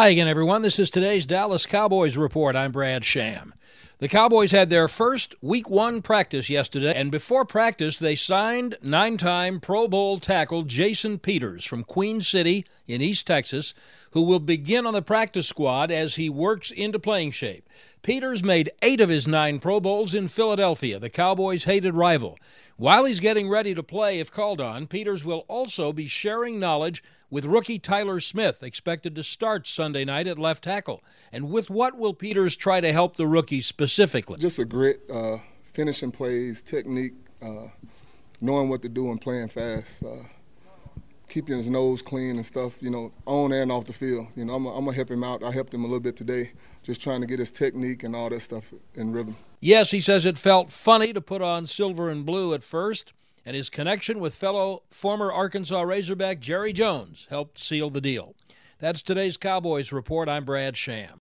Hi again, everyone. This is today's Dallas Cowboys Report. I'm Brad Sham. The Cowboys had their first week one practice yesterday, and before practice, they signed nine time Pro Bowl tackle Jason Peters from Queen City in East Texas, who will begin on the practice squad as he works into playing shape. Peters made eight of his nine Pro Bowls in Philadelphia, the Cowboys' hated rival. While he's getting ready to play if called on, Peters will also be sharing knowledge with rookie Tyler Smith, expected to start Sunday night at left tackle. And with what will Peters try to help the rookie specifically? Just a grit, uh, finishing plays, technique, uh, knowing what to do and playing fast. Uh, keeping his nose clean and stuff, you know, on and off the field. You know, I'm going to help him out. I helped him a little bit today, just trying to get his technique and all that stuff in rhythm. Yes, he says it felt funny to put on silver and blue at first, and his connection with fellow former Arkansas Razorback Jerry Jones helped seal the deal. That's today's Cowboys Report. I'm Brad Sham.